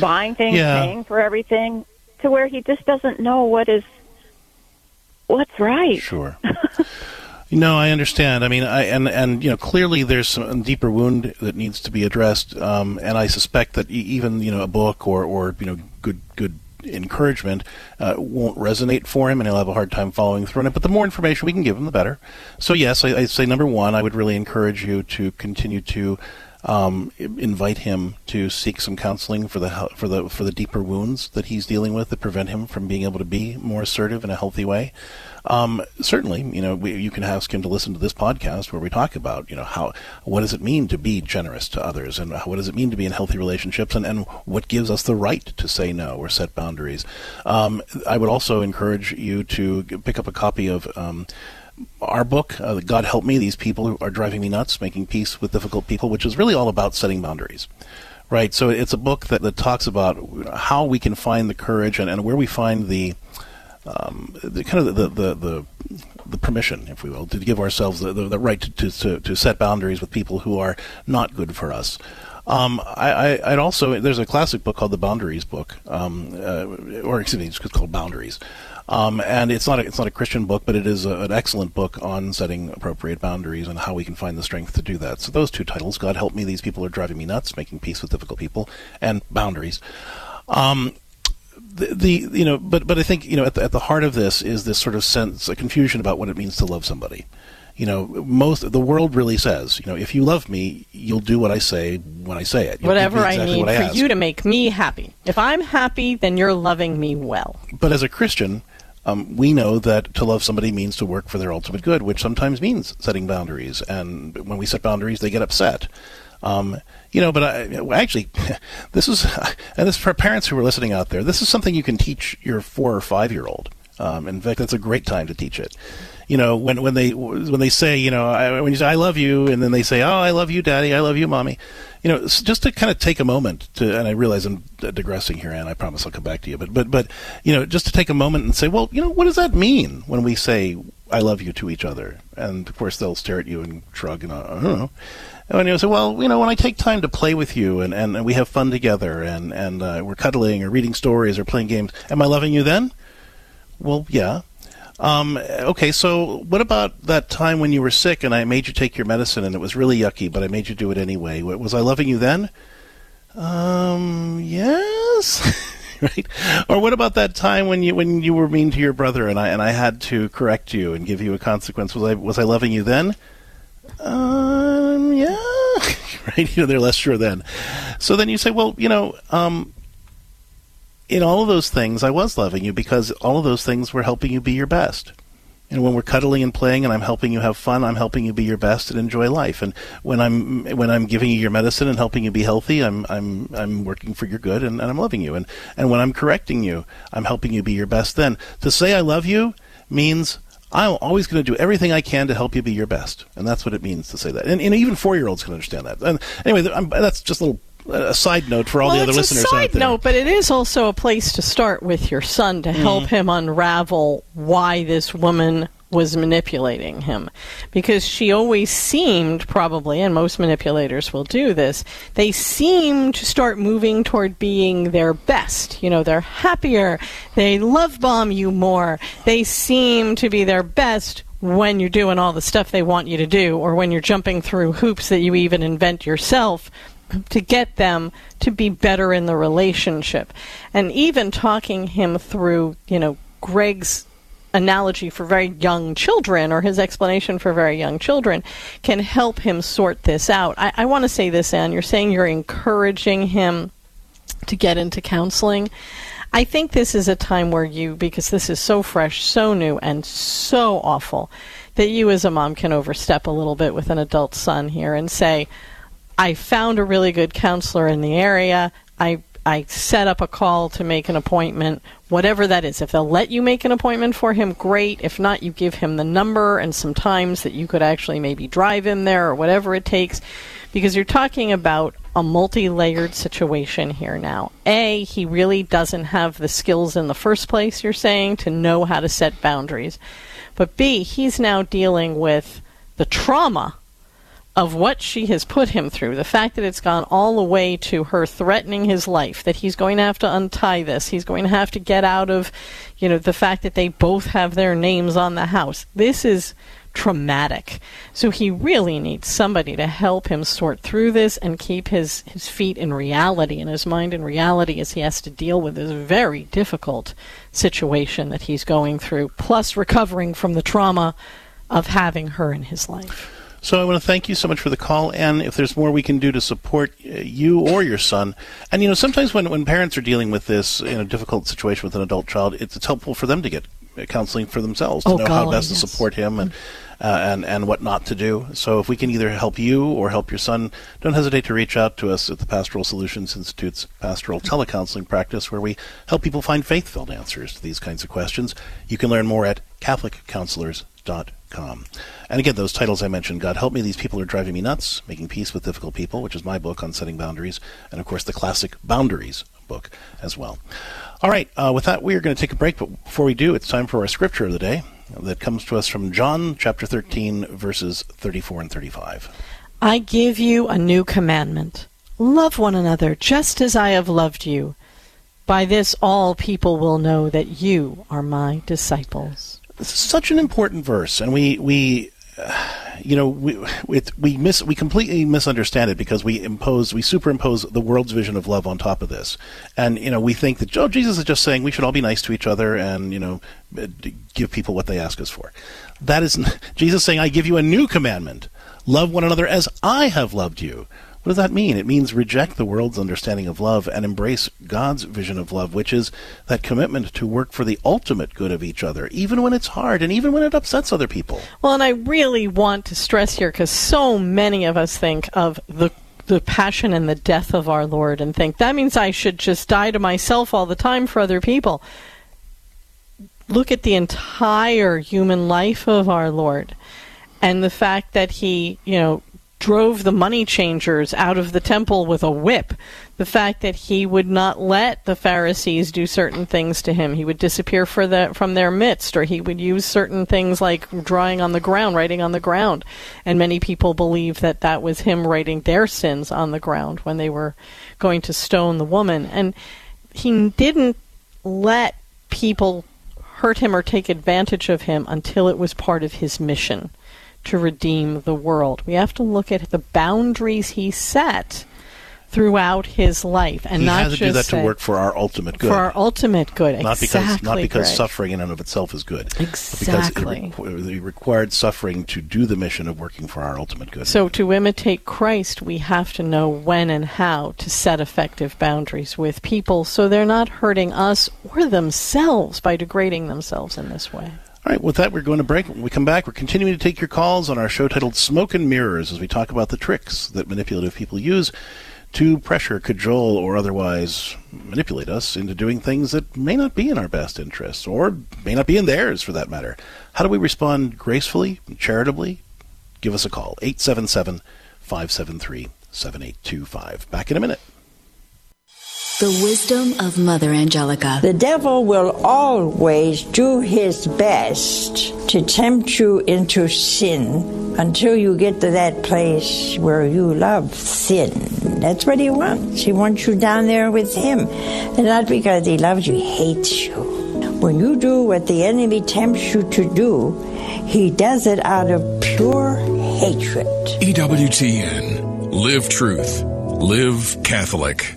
buying things, Yeah. paying for everything, to where he just doesn't know what is what's right. Sure. No, I understand. I mean, I and and you know clearly there's some deeper wound that needs to be addressed, um, and I suspect that even you know a book or or you know good good encouragement uh, won't resonate for him, and he'll have a hard time following through on it. But the more information we can give him, the better. So yes, I say number one, I would really encourage you to continue to um, invite him to seek some counseling for the for the for the deeper wounds that he's dealing with that prevent him from being able to be more assertive in a healthy way. Um, certainly, you know, we, you can ask him to listen to this podcast where we talk about, you know, how what does it mean to be generous to others, and what does it mean to be in healthy relationships, and, and what gives us the right to say no or set boundaries. Um, I would also encourage you to pick up a copy of. Our book, uh, God Help Me, These People Are Driving Me Nuts, Making Peace with Difficult People, which is really all about setting boundaries. Right, so it's a book that, that talks about how we can find the courage and, and where we find the um, the kind of the, the, the the permission, if we will, to give ourselves the, the, the right to, to, to set boundaries with people who are not good for us. Um, I, I, would also there's a classic book called the Boundaries book, um, uh, or excuse me, it's called Boundaries, um, and it's not a, it's not a Christian book, but it is a, an excellent book on setting appropriate boundaries and how we can find the strength to do that. So those two titles, God help me, these people are driving me nuts, making peace with difficult people, and Boundaries. Um, the, the, you know, but but I think you know at the, at the heart of this is this sort of sense, a confusion about what it means to love somebody. You know, most the world really says, you know, if you love me, you'll do what I say when I say it. You'll Whatever exactly I need what for ask. you to make me happy. If I'm happy, then you're loving me well. But as a Christian, um, we know that to love somebody means to work for their ultimate good, which sometimes means setting boundaries. And when we set boundaries, they get upset. Um, you know, but I, actually, this is, and this for parents who are listening out there, this is something you can teach your four or five year old. Um, in fact, that's a great time to teach it. You know, when when they when they say, you know, I, when you say I love you, and then they say, oh, I love you, daddy, I love you, mommy. You know, just to kind of take a moment to, and I realize I'm digressing here, and I promise I'll come back to you, but but but you know, just to take a moment and say, well, you know, what does that mean when we say I love you to each other? And of course, they'll stare at you and shrug, and uh, I don't know. And you say, well, you know, when I take time to play with you and, and, and we have fun together and, and uh, we're cuddling or reading stories or playing games, am I loving you then? Well, yeah. Um, okay, so what about that time when you were sick and I made you take your medicine and it was really yucky, but I made you do it anyway? Was I loving you then? Um, yes. right? Or what about that time when you when you were mean to your brother and I and I had to correct you and give you a consequence? Was I was I loving you then? Um, yeah, right. You know, they're less sure then. So then you say, well, you know, um, in all of those things, I was loving you because all of those things were helping you be your best. And when we're cuddling and playing, and I'm helping you have fun, I'm helping you be your best and enjoy life. And when I'm when I'm giving you your medicine and helping you be healthy, I'm I'm I'm working for your good and, and I'm loving you. And and when I'm correcting you, I'm helping you be your best. Then to say I love you means I'm always going to do everything I can to help you be your best, and that's what it means to say that. And, and even four year olds can understand that. And anyway, I'm, that's just a little a side note for all well, the other it's listeners a side out there. note, but it is also a place to start with your son to help Mm-hmm. him unravel why this woman was manipulating him. Because she always seemed probably and most manipulators will do this they seem to start moving toward being their best. You know they're happier. They love bomb you more. They seem to be their best when you're doing all the stuff they want you to do or when you're jumping through hoops that you even invent yourself to get them to be better in the relationship. And even talking him through, you know, Greg's analogy for very young children or his explanation for very young children can help him sort this out. I, I want to say this, Anne. You're saying you're encouraging him to get into counseling. I think this is a time where you, because this is so fresh, so new, and so awful, that you as a mom can overstep a little bit with an adult son here and say, I found a really good counselor in the area. I I set up a call to make an appointment, whatever that is. If they'll let you make an appointment for him, great. If not, you give him the number and some times that you could actually maybe drive him there or whatever it takes. Because you're talking about a multi layered situation here now. A, he really doesn't have the skills in the first place, you're saying, to know how to set boundaries. But B, he's now dealing with the trauma of what she has put him through, the fact that it's gone all the way to her threatening his life, that he's going to have to untie this, he's going to have to get out of, you know, the fact that they both have their names on the house. This is traumatic. So he really needs somebody to help him sort through this and keep his, his feet in reality and his mind in reality as he has to deal with this very difficult situation that he's going through, plus recovering from the trauma of having her in his life. So I want to thank you so much for the call, and if there's more we can do to support uh, you or your son, and you know sometimes when, when parents are dealing with this in a difficult situation with an adult child, it's, it's helpful for them to get counseling for themselves to Oh, know how best yes. to support him and uh, and and what not to do. So if we can either help you or help your son, don't hesitate to reach out to us at the Pastoral Solutions Institute's pastoral telecounseling practice, where we help people find faith-filled answers to these kinds of questions. You can learn more at CatholicCounselors.com. And again, those titles I mentioned, God Help Me, These People Are Driving Me Nuts, Making Peace with Difficult People, which is my book on setting boundaries, and of course the classic Boundaries book as well. All right, uh, with that, we are going to take a break, but before we do, it's time for our scripture of the day that comes to us from John chapter 13, verses 34 and 35. I give you a new commandment love one another just as I have loved you. By this, all people will know that you are my disciples. This is such an important verse, and we we uh, you know we it, we miss we completely misunderstand it because we impose we superimpose the world's vision of love on top of this, and you know we think that oh Jesus is just saying we should all be nice to each other and you know uh, give people what they ask us for. That is Jesus saying I give you a new commandment: love one another as I have loved you. What does that mean? It means reject the world's understanding of love and embrace God's vision of love, which is that commitment to work for the ultimate good of each other, even when it's hard and even when it upsets other people. Well, and I really want to stress here because so many of us think of the the passion and the death of our Lord and think that means I should just die to myself all the time for other people. Look at the entire human life of our Lord and the fact that he, you know, drove the money changers out of the temple with a whip. The fact that he would not let the Pharisees do certain things to him. He would disappear the, from their midst, or he would use certain things like drawing on the ground, writing on the ground. And many people believe that that was him writing their sins on the ground when they were going to stone the woman. And he didn't let people hurt him or take advantage of him until it was part of his mission to redeem the world. We have to look at the boundaries he set throughout his life, and he not has to just do that to work for our ultimate good. For our ultimate good, not because not because Greg. suffering in and of itself is good. Exactly. Because it, requ- it required suffering to do the mission of working for our ultimate good. So to imitate Christ, we have to know when and how to set effective boundaries with people so they're not hurting us or themselves by degrading themselves in this way. All right, with that, we're going to break. When we come back, we're continuing to take your calls on our show titled Smoke and Mirrors as we talk about the tricks that manipulative people use to pressure, cajole, or otherwise manipulate us into doing things that may not be in our best interests or may not be in theirs for that matter. How do we respond gracefully, charitably? Give us a call 877 573 7825. Back in a minute. The wisdom of Mother Angelica. The devil will always do his best to tempt you into sin until you get to that place where you love sin. That's what he wants. He wants you down there with him. And not because he loves you, he hates you. When you do what the enemy tempts you to do, he does it out of pure hatred. EWTN. Live truth. Live Catholic.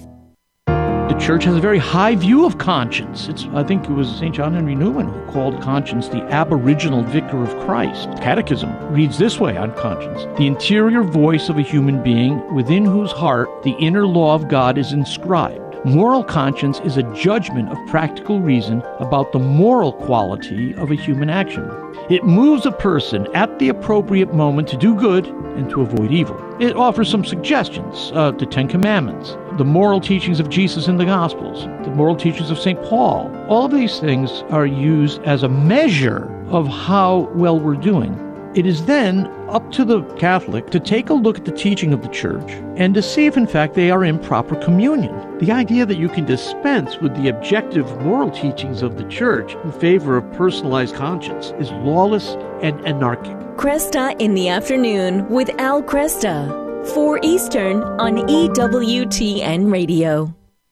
The church has a very high view of conscience. It's, I think it was St. John Henry Newman who called conscience the aboriginal vicar of Christ. Catechism reads this way on conscience the interior voice of a human being within whose heart the inner law of God is inscribed. Moral conscience is a judgment of practical reason about the moral quality of a human action. It moves a person at the appropriate moment to do good and to avoid evil. It offers some suggestions uh, the Ten Commandments, the moral teachings of Jesus in the Gospels, the moral teachings of St. Paul. All of these things are used as a measure of how well we're doing. It is then up to the Catholic to take a look at the teaching of the Church and to see if, in fact, they are in proper communion. The idea that you can dispense with the objective moral teachings of the Church in favor of personalized conscience is lawless and anarchic. Kresta in the afternoon with Al Kresta. 4 Eastern on EWTN Radio.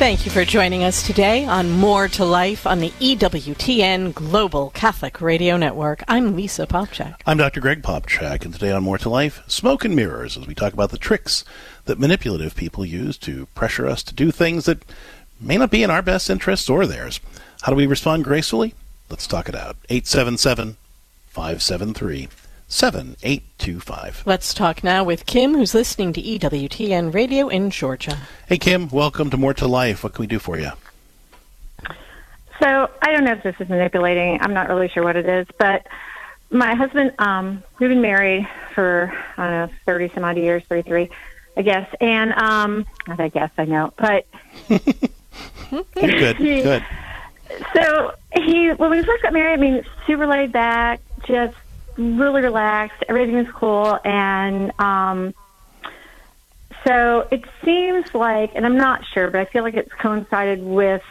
Thank you for joining us today on More to Life on the EWTN Global Catholic Radio Network. I'm Lisa Popcak. I'm Dr. Greg Popcak, and today on More to Life, smoke and mirrors, as we talk about the tricks that manipulative people use to pressure us to do things that may not be in our best interests or theirs. How do we respond gracefully? Let's talk it out. 877 573 7825. Let's talk now with Kim, who's listening to EWTN Radio in Georgia. Hey, Kim, welcome to More to Life. What can we do for you? So I don't know if this is manipulating. I'm not really sure what it is, but my husband, um, we've been married for I don't know, thirty some odd years, thirty three, I guess. And um, not I guess I know, but good, good. So he, when we first got married, I mean, super laid back, just really relaxed. Everything was cool, and um, so it seems like, and I'm not sure, but I feel like it's coincided with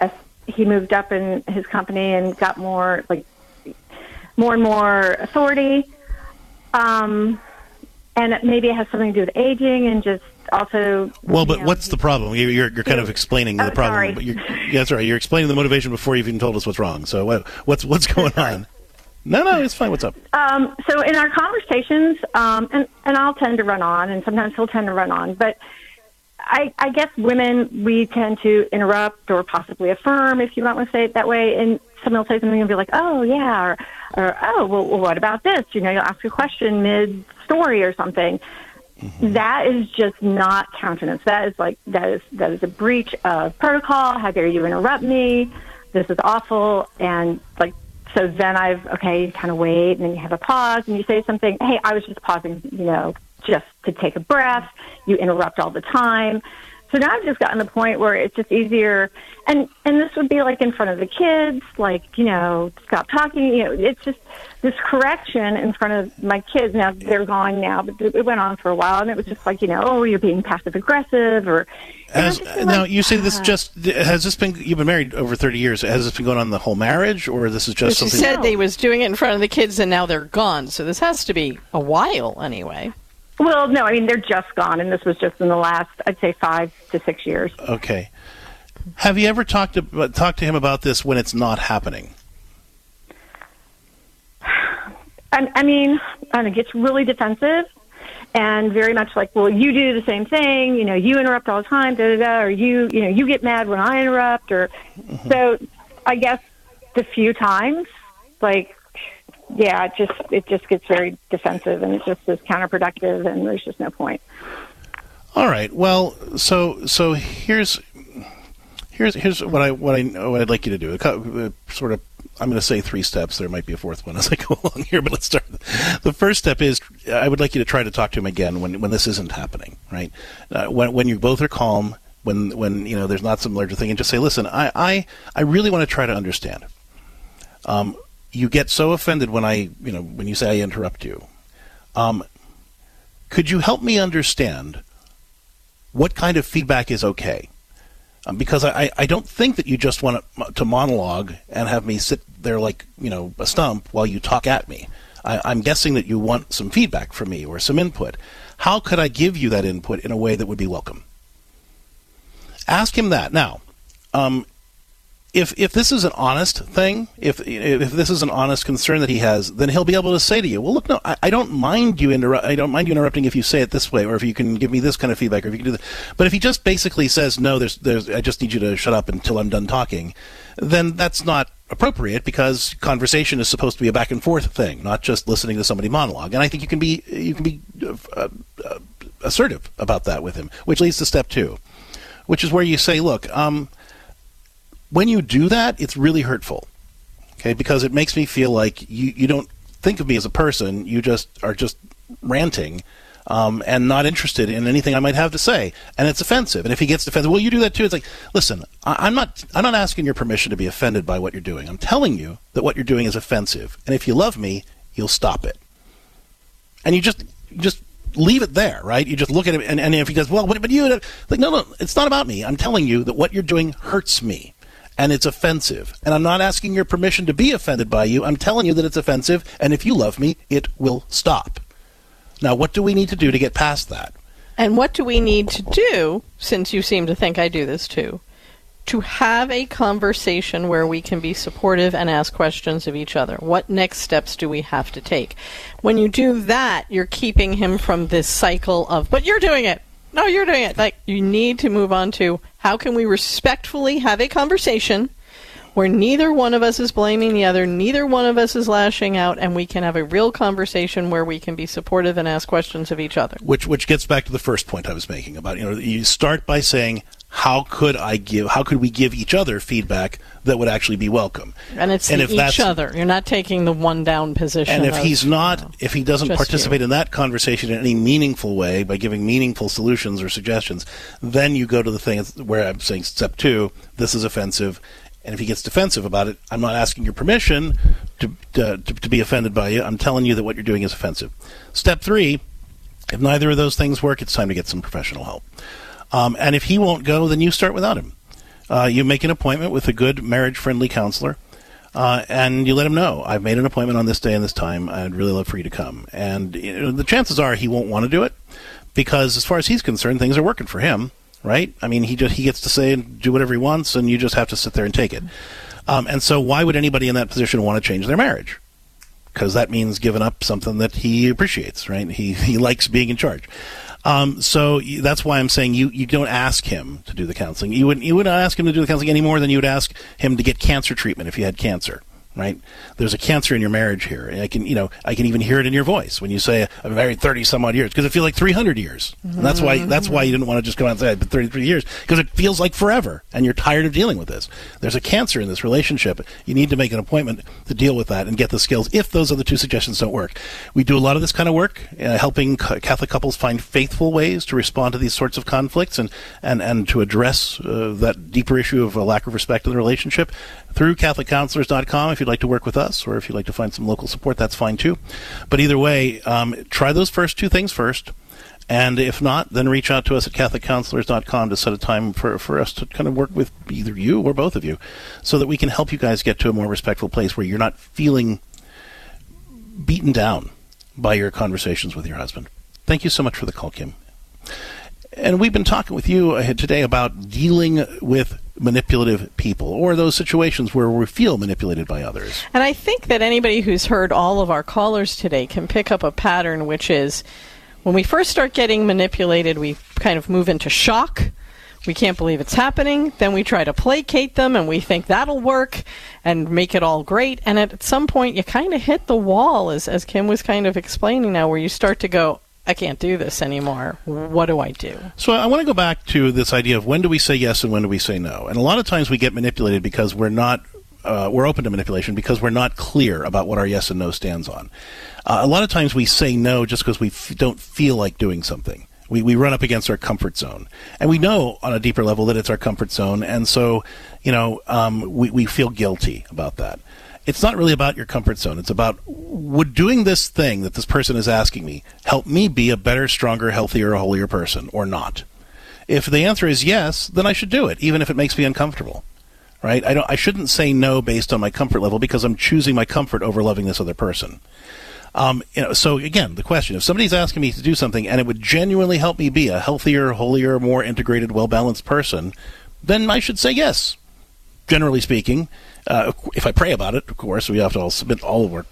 a, he moved up in his company and got more like more and more authority. Um, and it maybe it has something to do with aging and just also. Well, but what's the problem? You're, you're, you're kind of explaining Oh, the problem. sorry. But you're, yeah, that's right. You're explaining the motivation before you've even told us what's wrong. So what, what's what's going on? No, no, it's fine. What's up? Um, so in our conversations, um, and and I'll tend to run on, and sometimes he'll tend to run on, but I, I guess women we tend to interrupt or possibly affirm, if you want to say it that way, and someone will say something and be like, "Oh yeah," or, or "Oh well, well, what about this?" You know, you'll ask a question mid story or something. That is just not countenance. That is like that is that is a breach of protocol. How dare you interrupt me? This is awful. And like so, then I've okay, kind of wait, and then you have a pause, and you say something. Hey, I was just pausing, you know, just to take a breath. You interrupt all the time. So now I've just gotten to the point where it's just easier, and and this would be like in front of the kids, like you know, stop talking. You know, it's just this correction in front of my kids. Now they're gone now, but it went on for a while, and it was just like you know, oh, you're being passive aggressive, or Has, now you say this ah. just has this been you've been married over thirty years? Has this been going on the whole marriage, or this is just she something? said they was doing it in front of the kids and now they're gone. So this has to be a while anyway. Well, no, I mean they're just gone, and this was just in the last, I'd say, five to six years. Okay. Have you ever talked to talked to him about this when it's not happening? I, I mean, and it gets really defensive and very much like, well, you do the same thing. You know, you interrupt all the time, da da da, or you, you know, you get mad when I interrupt, or mm-hmm. so. I guess the few times, like, yeah, it just it just gets very defensive, and it just is counterproductive, and there's just no point. All right. Well, so so here's here's here's what I what I what I'd like you to do. Uh, sort of, I'm going to say three steps. There might be a fourth one as I go along here, but let's start. The first step is I would like you to try to talk to him again when when this isn't happening. Right? Uh, when when you both are calm. When when you know there's not some larger thing, and just say, listen, I I, I really want to try to understand. Um, you get so offended when I you know when you say I interrupt you. Um, could you help me understand what kind of feedback is okay? Um, because I, I don't think that you just want to, monologue and have me sit there like you know a stump while you talk at me. I, I'm guessing that you want some feedback from me or some input. How could I give you that input in a way that would be welcome? Ask him that now. Um, if if this is an honest thing, if if this is an honest concern that he has, then he'll be able to say to you, "Well, look, no, I, I don't mind you interrupt. I don't mind you interrupting if you say it this way, or if you can give me this kind of feedback, or if you can do that." But if he just basically says, "No, there's there's I just need you to shut up until I'm done talking," then that's not appropriate because conversation is supposed to be a back and forth thing, not just listening to somebody monologue. And I think you can be you can be uh, uh, assertive about that with him, which leads to step two, which is where you say, "Look." Um, when you do that, it's really hurtful. Okay, because it makes me feel like you, you don't think of me as a person. You just are just ranting um, and not interested in anything I might have to say, and it's offensive. And if he gets defensive, well, you do that too. It's like, listen, I, I'm not I'm not asking your permission to be offended by what you're doing. I'm telling you that what you're doing is offensive, and if you love me, you'll stop it. And you just just leave it there, right? You just look at him, and, and if he goes, well, but, but you like, no, no, it's not about me. I'm telling you that what you're doing hurts me and it's offensive. And I'm not asking your permission to be offended by you. I'm telling you that it's offensive, and if you love me, it will stop. Now, what do we need to do to get past that? And what do we need to do, since you seem to think I do this too, to have a conversation where we can be supportive and ask questions of each other? What next steps do we have to take? When you do that, you're keeping him from this cycle of, but you're doing it. No, you're doing it. Like, you need to move on to how can we respectfully have a conversation where neither one of us is blaming the other, neither one of us is lashing out, and we can have a real conversation where we can be supportive and ask questions of each other. Which which gets back to the first point I was making about you know you start by saying how could I give how could we give each other feedback that would actually be welcome? And it's and if each other. You're not taking the one down position. and if of, he's not you know, if he doesn't participate you. in that conversation in any meaningful way by giving meaningful solutions or suggestions then you go to the thing where i'm saying step two this is offensive and if he gets defensive about it i'm not asking your permission to, to, to, be offended by you i'm telling you that what you're doing is offensive step three if neither of those things work it's time to get some professional help um, and if he won't go then you start without him uh, you make an appointment with a good marriage friendly counselor uh, and you let him know I've made an appointment on this day and this time. I'd really love for you to come. And you know, the chances are he won't want to do it because, as far as he's concerned, things are working for him. Right? I mean, he just he gets to say and do whatever he wants, and you just have to sit there and take it. Um, and so, why would anybody in that position want to change their marriage? Because that means giving up something that he appreciates. Right? He he likes being in charge. Um, so that's why I'm saying you, you don't ask him to do the counseling. You wouldn't you would not ask him to do the counseling any more than you would ask him to get cancer treatment if you had cancer. Right? There's a cancer in your marriage here. And I can you know I can even hear it in your voice when you say I'm married 30 some odd years because it feels like 300 years. And that's why that's why you didn't want to just come out and say I've been 33 years because it feels like forever and you're tired of dealing with this. There's a cancer in this relationship. You need to make an appointment to deal with that and get the skills if those other two suggestions don't work. We do a lot of this kind of work, uh, helping Catholic couples find faithful ways to respond to these sorts of conflicts and, and, and to address uh, that deeper issue of a lack of respect in the relationship through CatholicCounselors.com if you'd like to work with us, or if you'd like to find some local support, that's fine too. But either way, um, try those first two things first. And if not, then reach out to us at CatholicCounselors.com to set a time for, for us to kind of work with either you or both of you so that we can help you guys get to a more respectful place where you're not feeling beaten down by your conversations with your husband. Thank you so much for the call, Kim. And we've been talking with you uh, today about dealing with manipulative people or those situations where we feel manipulated by others. And I think that anybody who's heard all of our callers today can pick up a pattern, which is when we first start getting manipulated, we kind of move into shock. We can't believe it's happening. Then we try to placate them and we think that'll work and make it all great. And at some point, you kind of hit the wall, as, as Kim was kind of explaining now, where you start to go, I can't do this anymore. What do I do? So I want to go back to this idea of when do we say yes and when do we say no. And a lot of times we get manipulated because we're not uh, we're open to manipulation because we're not clear about what our yes and no stands on. Uh, a lot of times we say no just because we f- don't feel like doing something. We, we run up against our comfort zone. And we know on a deeper level that it's our comfort zone. And so, you know, um, we, we feel guilty about that. It's not really about your comfort zone. It's about would doing this thing that this person is asking me help me be a better, stronger, healthier, holier person or not? If the answer is yes, then I should do it, even if it makes me uncomfortable right? I don't. I shouldn't say no based on my comfort level because I'm choosing my comfort over loving this other person. Um, you know, so again, the question: if somebody's asking me to do something and it would genuinely help me be a healthier, holier, more integrated, well balanced person, then I should say yes. generally speaking, uh, if I pray about it, of course, we have to all submit all of our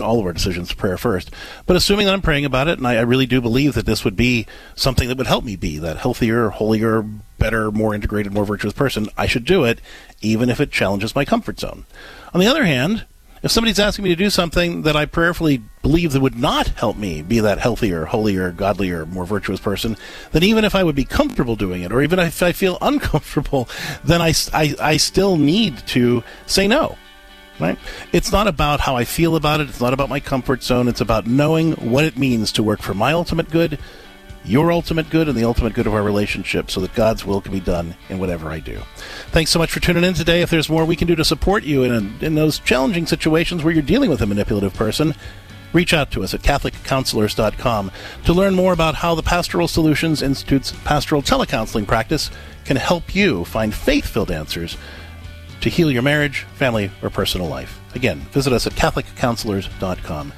all of our decisions to prayer first. But assuming that I'm praying about it, and I, I really do believe that this would be something that would help me be that healthier, holier, better, more integrated, more virtuous person, I should do it, even if it challenges my comfort zone. On the other hand, if somebody's asking me to do something that I prayerfully believe that would not help me be that healthier, holier, godlier, more virtuous person, then even if I would be comfortable doing it, or even if I feel uncomfortable, then I, I, I still need to say no right? It's not about how I feel about it. It's not about my comfort zone. It's about knowing what it means to work for my ultimate good, your ultimate good, and the ultimate good of our relationship so that God's will can be done in whatever I do. Thanks so much for tuning in today. If there's more we can do to support you in, a, in those challenging situations where you're dealing with a manipulative person, reach out to us at CatholicCounselors.com to learn more about how the Pastoral Solutions Institute's pastoral telecounseling practice can help you find faith filled answers to heal your marriage, family, or personal life. Again, visit us at CatholicCounselors.com.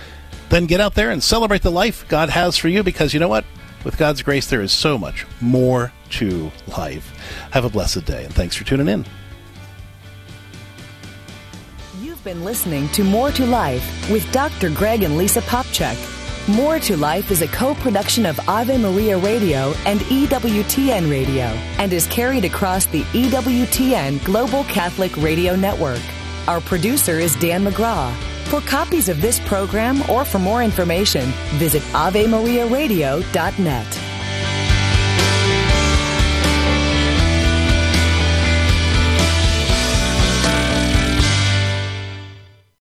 Then get out there and celebrate the life God has for you because you know what? With God's grace, there is so much more to life. Have a blessed day, and thanks for tuning in. You've been listening to More to Life with Dr. Greg and Lisa Popcak. More to Life is a co production of Ave Maria Radio and EWTN Radio and is carried across the EWTN Global Catholic Radio Network. Our producer is Dan McGraw. For copies of this program or for more information, visit AveMariaRadio.net.